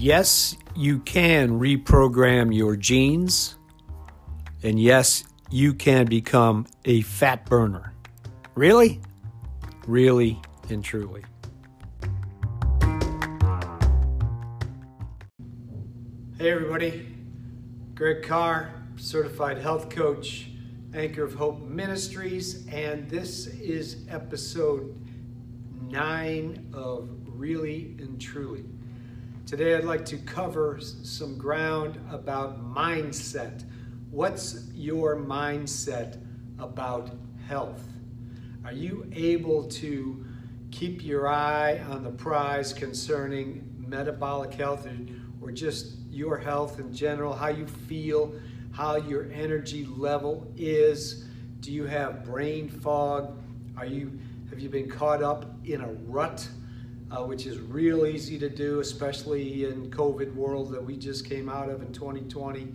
Yes, you can reprogram your genes. And yes, you can become a fat burner. Really? Really and truly. Hey, everybody. Greg Carr, certified health coach, Anchor of Hope Ministries, and this is episode nine of Really and Truly. Today, I'd like to cover some ground about mindset. What's your mindset about health? Are you able to keep your eye on the prize concerning metabolic health or, or just your health in general, how you feel, how your energy level is? Do you have brain fog? Are you have you been caught up in a rut? Uh, which is real easy to do, especially in COVID world that we just came out of in 2020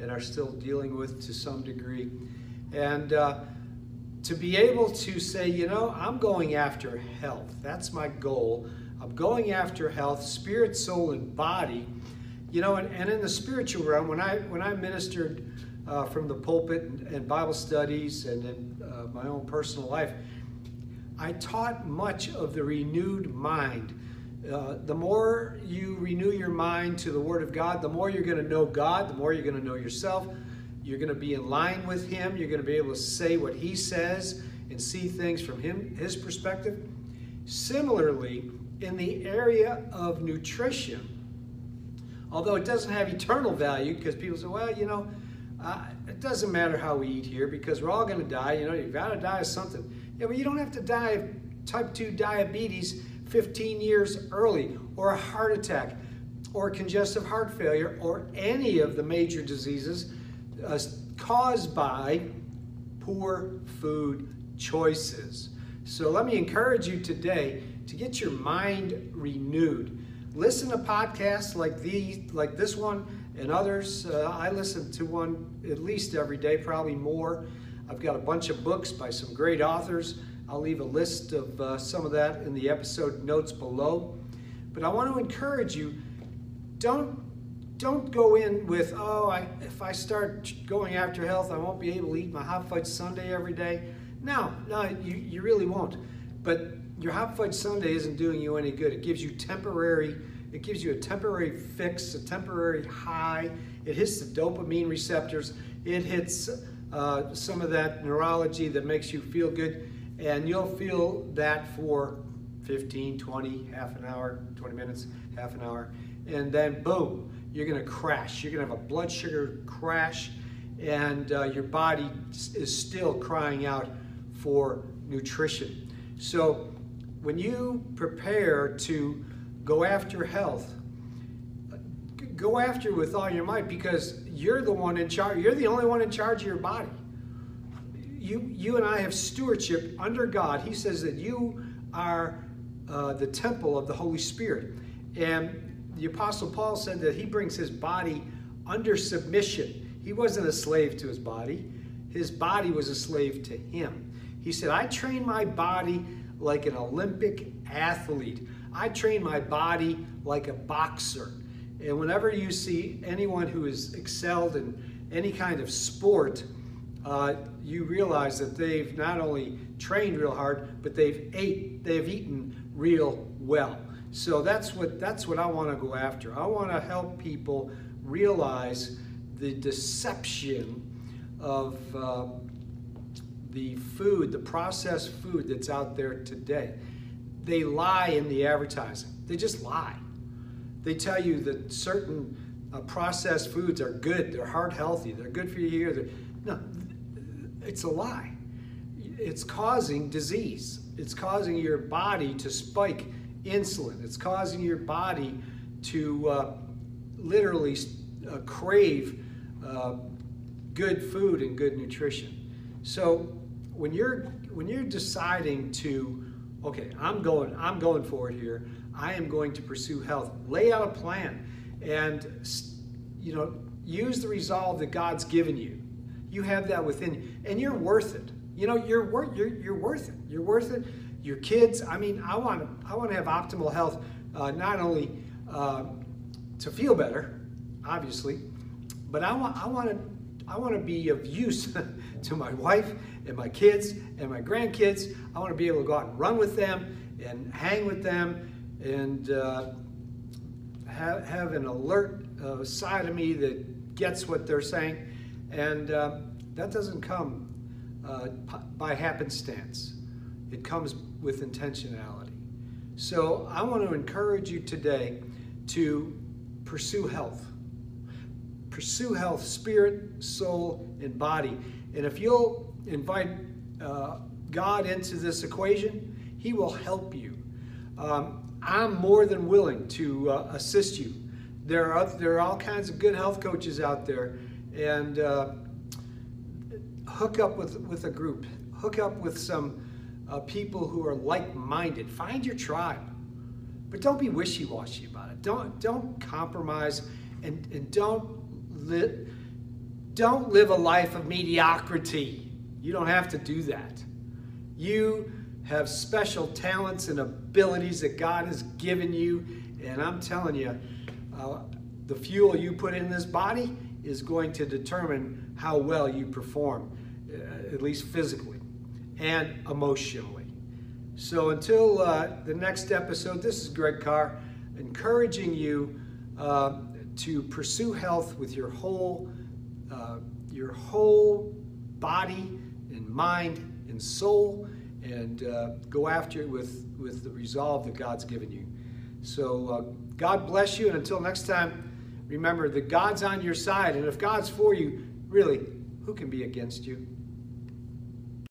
and are still dealing with to some degree. And uh, to be able to say, you know, I'm going after health. That's my goal. I'm going after health, spirit, soul, and body. You know, and, and in the spiritual realm, when I when I ministered uh, from the pulpit and, and, Bible studies and in uh, my own personal life, I taught much of the renewed mind. Uh, the more you renew your mind to the Word of God, the more you're going to know God, the more you're going to know yourself. You're going to be in line with Him. You're going to be able to say what He says and see things from Him, His perspective. Similarly, in the area of nutrition, although it doesn't have eternal value, because people say, well, you know, uh, it doesn't matter how we eat here because we're all going to die. You know, you've got to die of something. Yeah, but you don't have to die of type 2 diabetes 15 years early, or a heart attack, or congestive heart failure, or any of the major diseases uh, caused by poor food choices. So let me encourage you today to get your mind renewed. Listen to podcasts like these, like this one, and others. Uh, I listen to one at least every day, probably more. I've got a bunch of books by some great authors. I'll leave a list of uh, some of that in the episode notes below. But I want to encourage you don't don't go in with oh I, if I start going after health I won't be able to eat my hot fudge sundae every day. No, no, you, you really won't. But your hot fudge sundae isn't doing you any good. It gives you temporary it gives you a temporary fix, a temporary high. It hits the dopamine receptors. It hits uh, some of that neurology that makes you feel good, and you'll feel that for 15, 20, half an hour, 20 minutes, half an hour, and then boom, you're gonna crash. You're gonna have a blood sugar crash, and uh, your body is still crying out for nutrition. So when you prepare to go after health, go after with all your might because you're the one in charge. You're the only one in charge of your body. You, you and I have stewardship under God. He says that you are uh, the temple of the Holy Spirit. And the Apostle Paul said that he brings his body under submission. He wasn't a slave to his body, his body was a slave to him. He said, I train my body like an Olympic athlete, I train my body like a boxer. And whenever you see anyone who has excelled in any kind of sport, uh, you realize that they've not only trained real hard, but they've ate, they've eaten real well. So that's what that's what I want to go after. I want to help people realize the deception of uh, the food, the processed food that's out there today. They lie in the advertising. They just lie. They tell you that certain uh, processed foods are good, they're heart healthy, they're good for you. No, it's a lie. It's causing disease. It's causing your body to spike insulin. It's causing your body to uh, literally uh, crave uh, good food and good nutrition. So when you're when you're deciding to, okay, I'm going I'm going for it here. I am going to pursue health. Lay out a plan and, you know, use the resolve that God's given you. You have that within you, and you're worth it. You know, you're worth you're, you're worth it. You're worth it. Your kids. I mean, I want I want to have optimal health, uh, not only uh, to feel better, obviously, but I want, I want to, I want to be of use to my wife and my kids and my grandkids. I want to be able to go out and run with them and hang with them and uh, have, have an alert uh, side of me that gets what they're saying. And uh, that doesn't come uh, by happenstance. It comes with intentionality. So I want to encourage you today to pursue health. Pursue health, spirit, soul, and body. And if you'll invite uh, God into this equation, He will help you. Um, I'm more than willing to uh, assist you. There are, there are all kinds of good health coaches out there, and uh, hook up with, with a group, hook up with some uh, people who are like minded. Find your tribe, but don't be wishy washy about it. Don't, don't compromise and, and don't, li- don't live a life of mediocrity. You don't have to do that. You have special talents and abilities that God has given you, and I'm telling you, uh, the fuel you put in this body is going to determine how well you perform, uh, at least physically and emotionally. So until uh, the next episode, this is Greg Carr encouraging you uh, to pursue health with your whole, uh, your whole body and mind and soul, and uh, go after it with, with the resolve that God's given you. So uh, God bless you, and until next time, remember that God's on your side, and if God's for you, really, who can be against you?